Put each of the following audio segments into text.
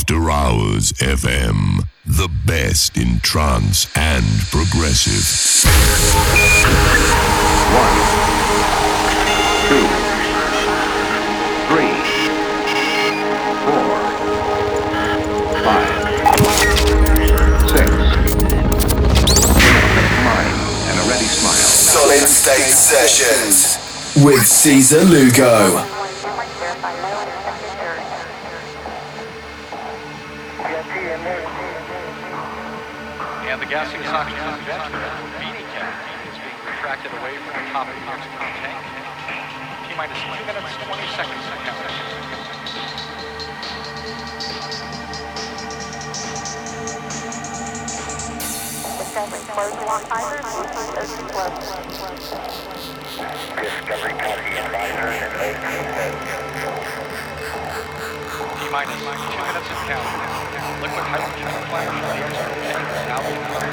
After Hours FM. The best in trance and progressive. One, two, three, four, five, six. Mind and a ready smile. Solid State Sessions with Caesar Lugo. And socket is venture. Beanie cap is being retracted away from the top of the oxygen tank. T minus 2 minutes, 20 seconds to count. Close one fiber, Bluetooth ocean close. Discovery copy advisor and T minus 2 minutes to count. Liquid hydrogen flash the oxygen tank now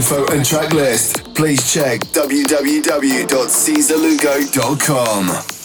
info and track list, please check www.caesarlugo.com.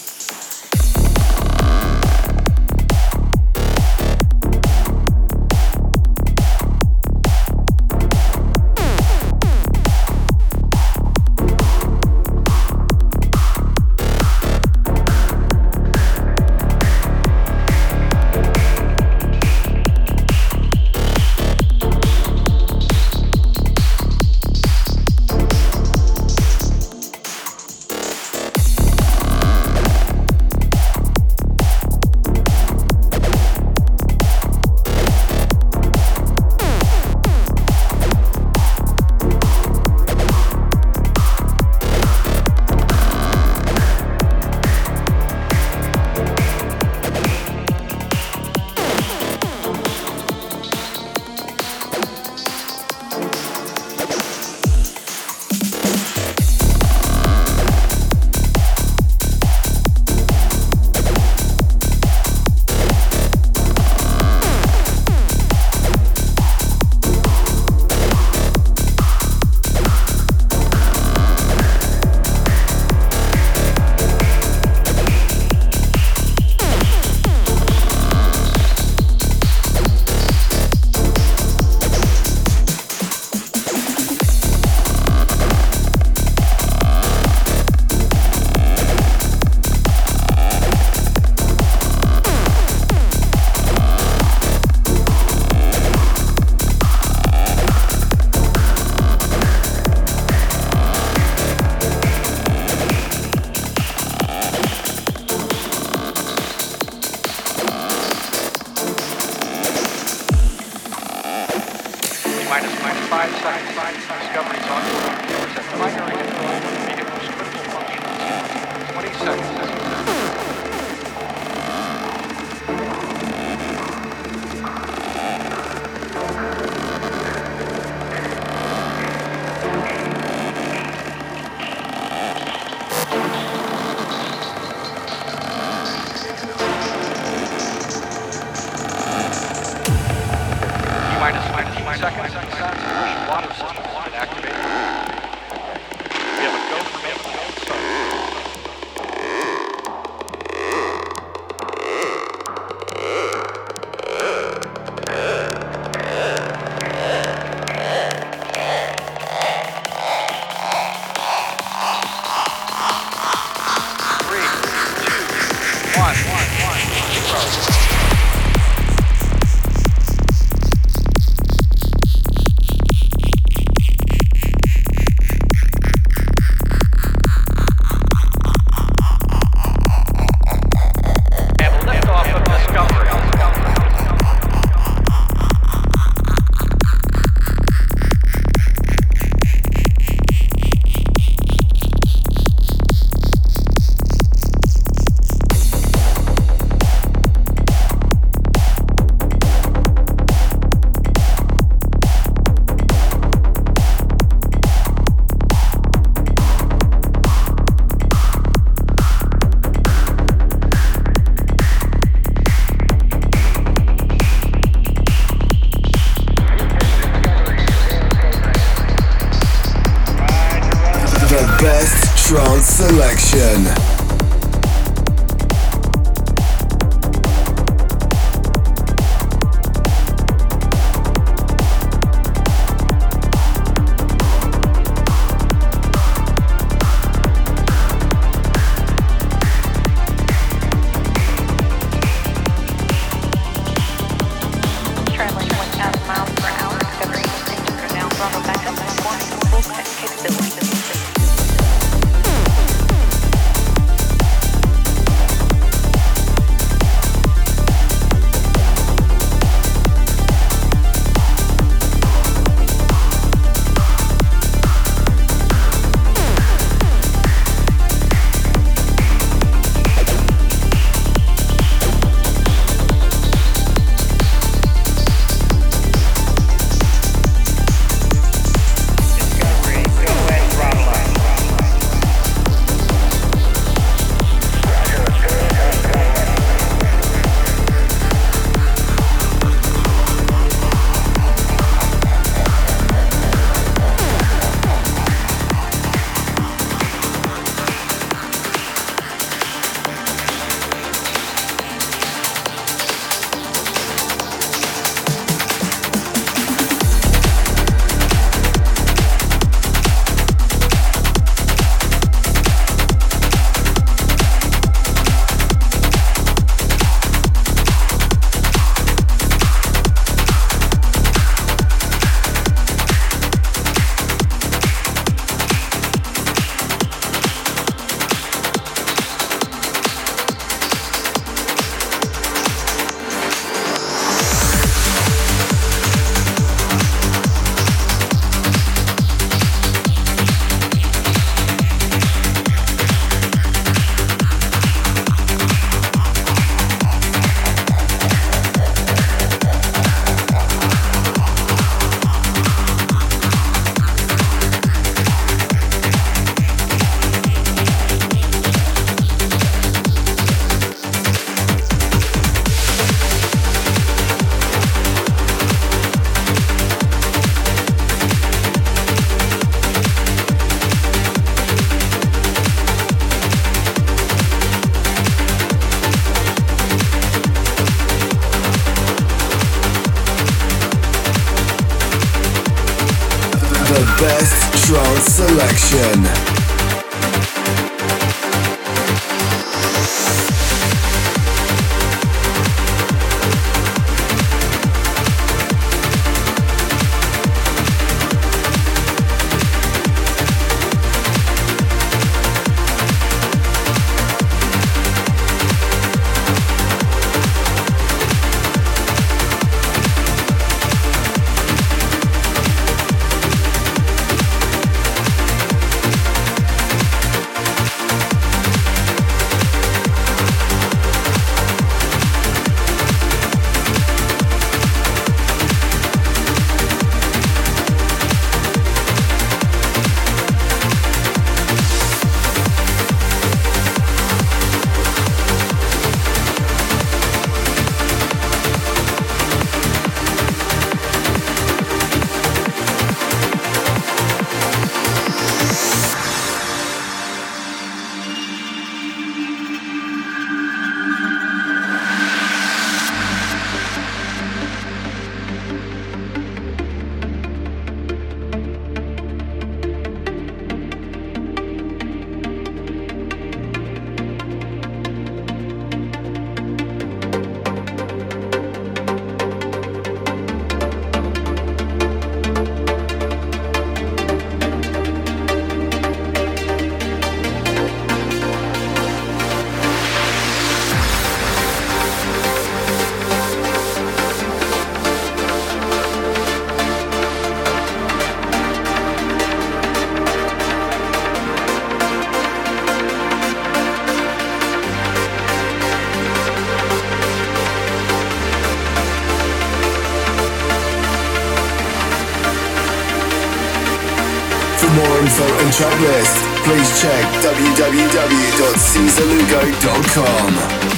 Checklist. please check www.caesarlugo.com.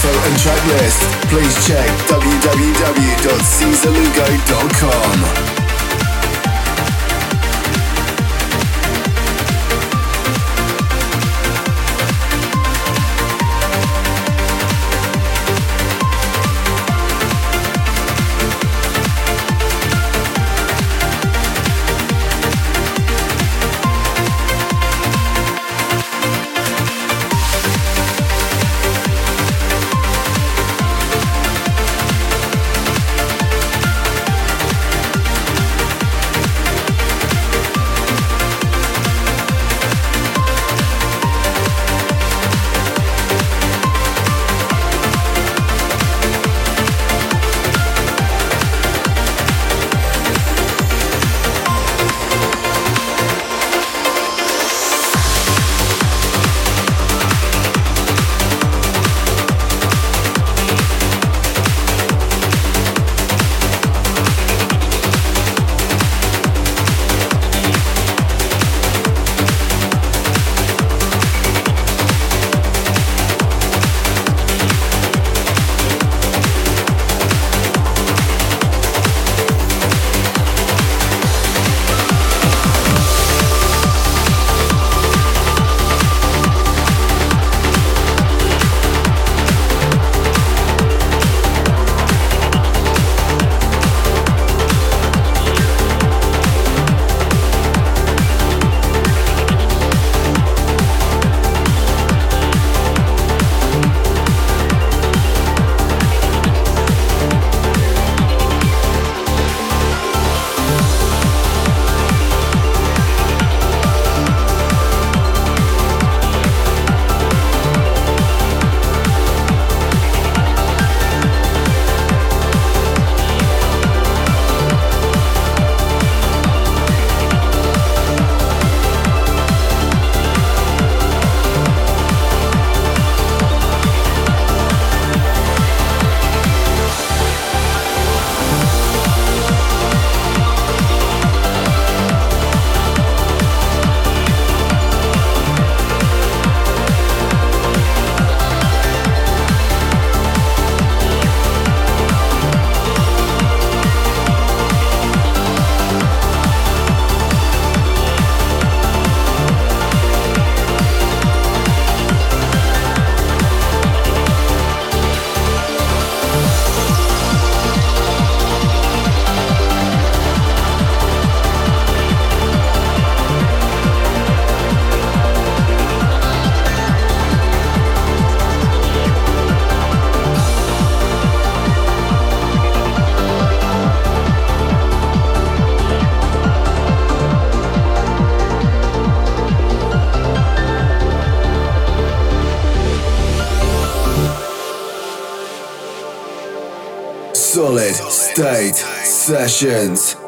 info and track list, please check www.caesarlugo.com. Sessions.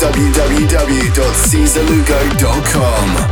www.caesarlugo.com.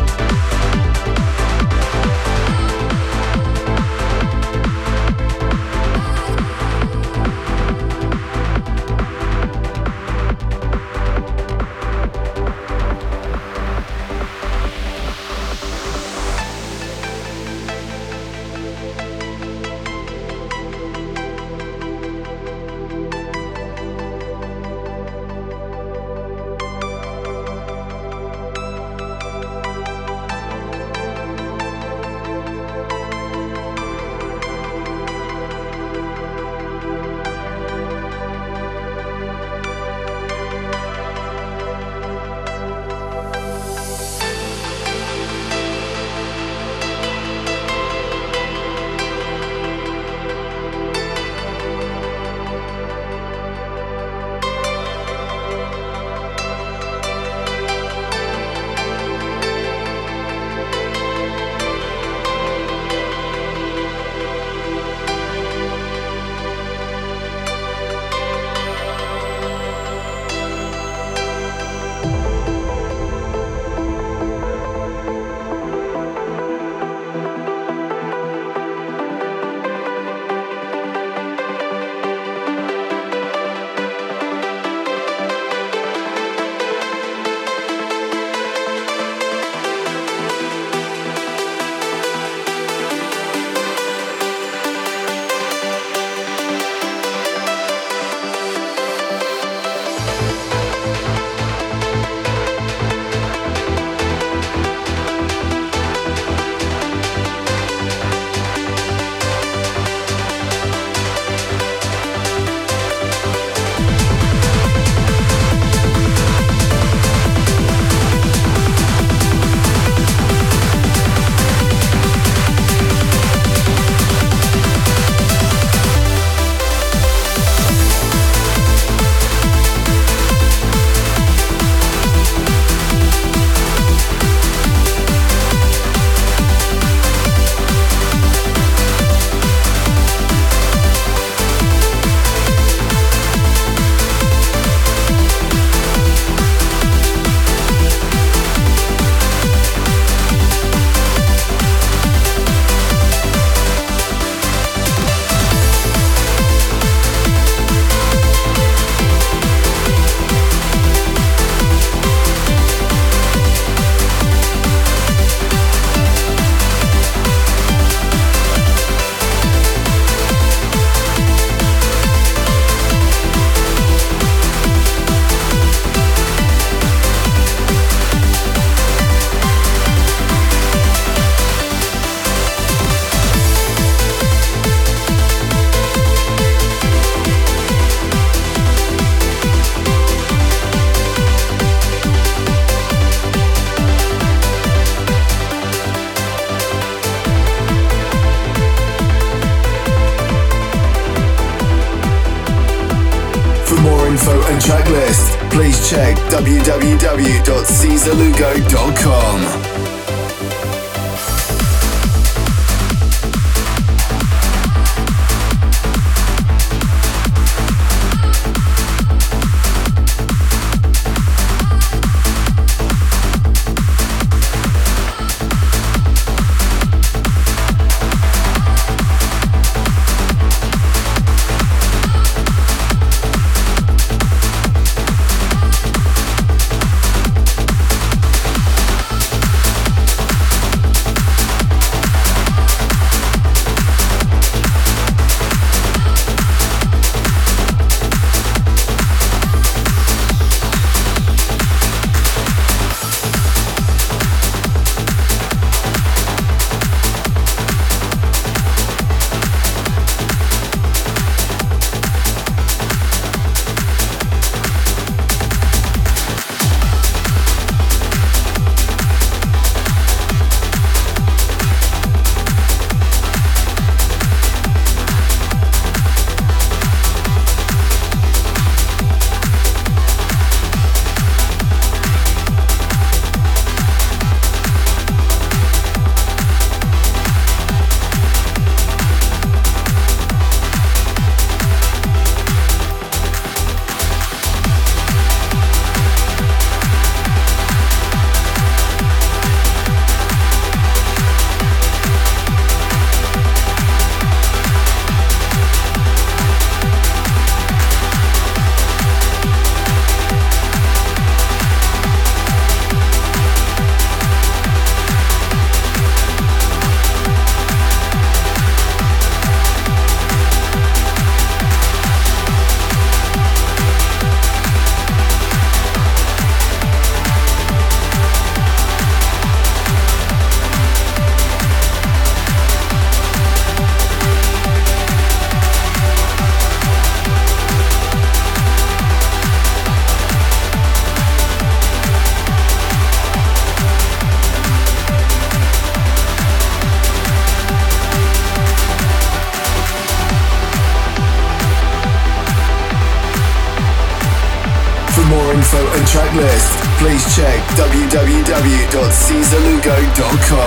www.caesarlugo.com. www.caesarlugo.com.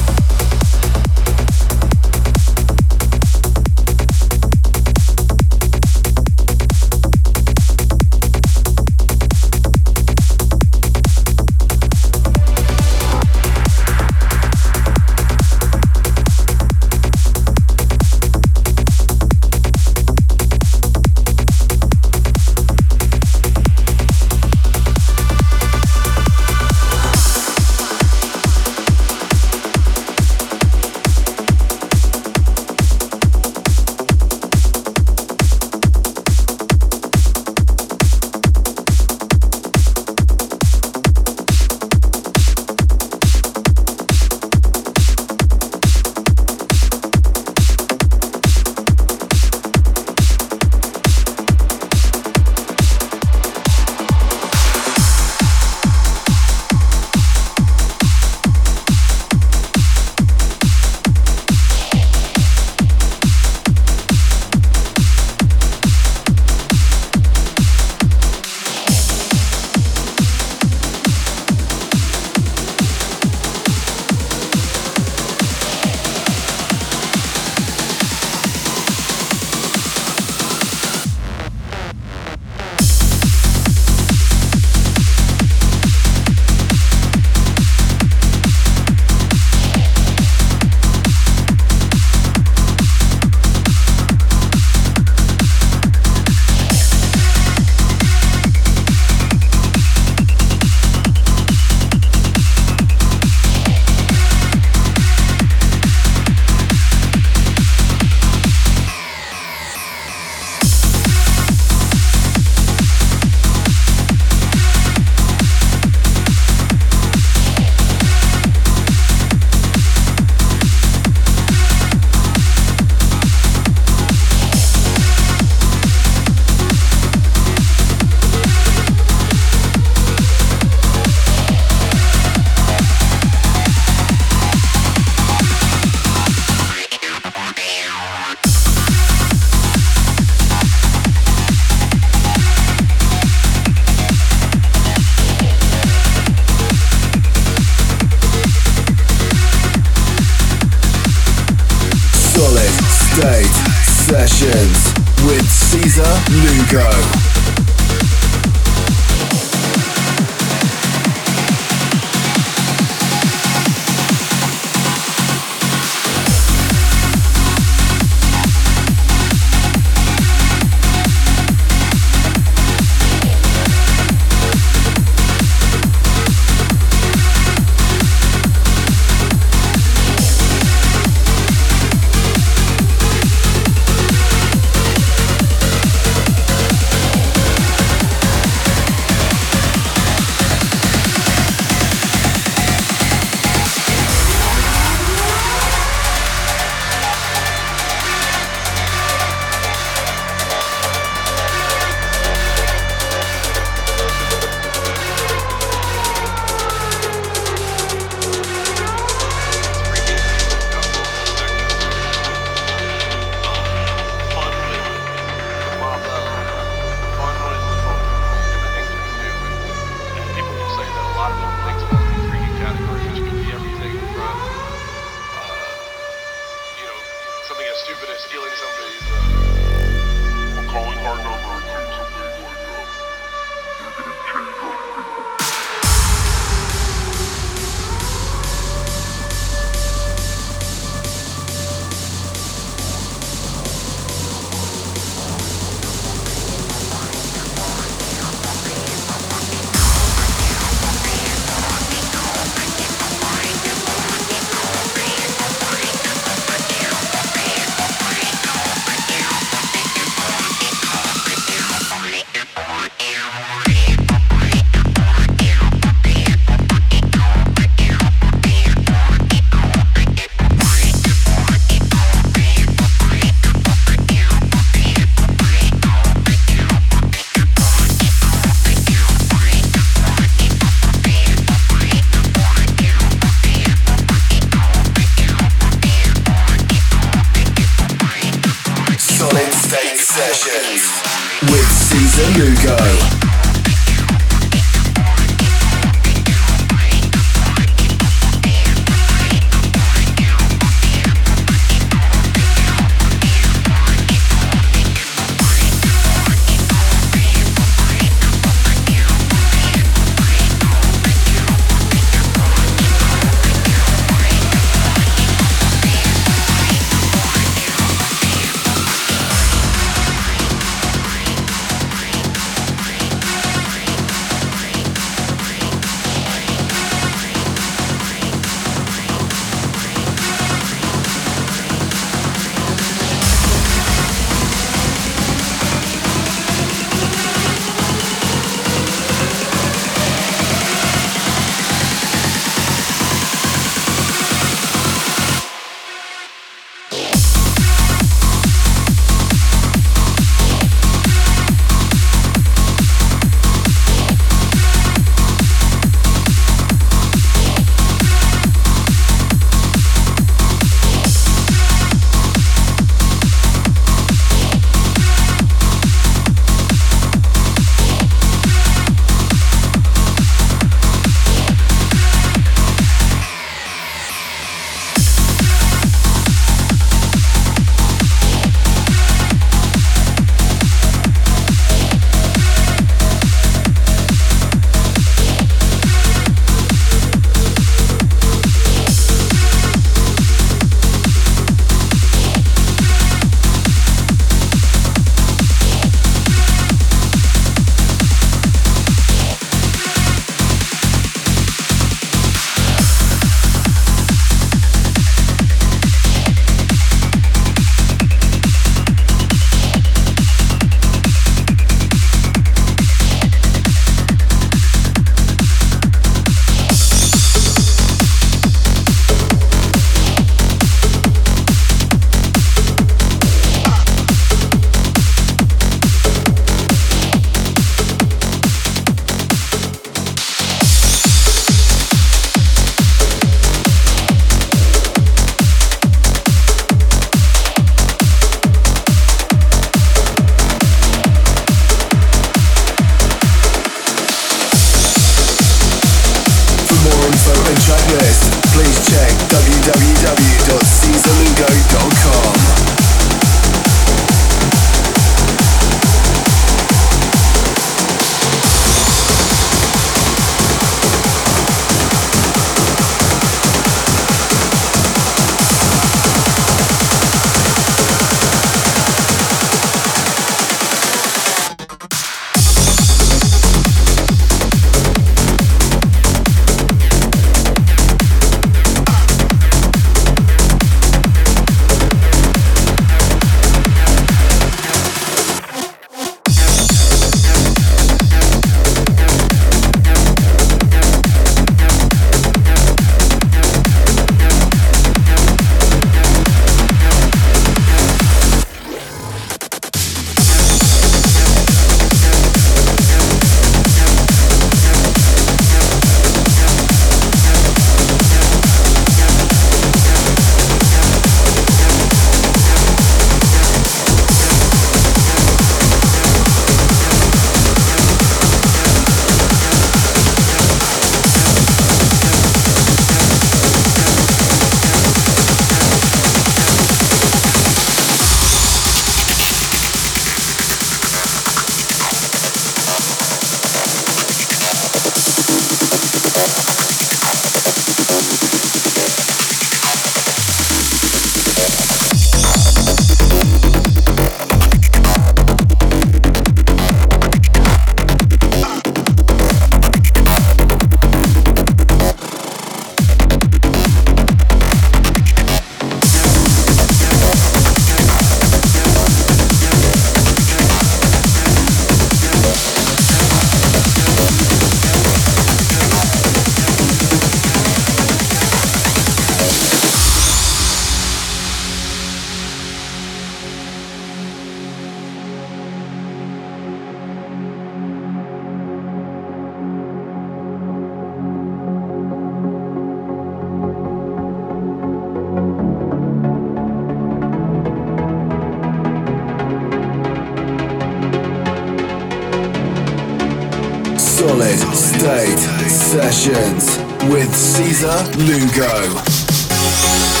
Solid State Sessions with Caesar Lugo.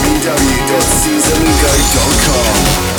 www.seasongo.com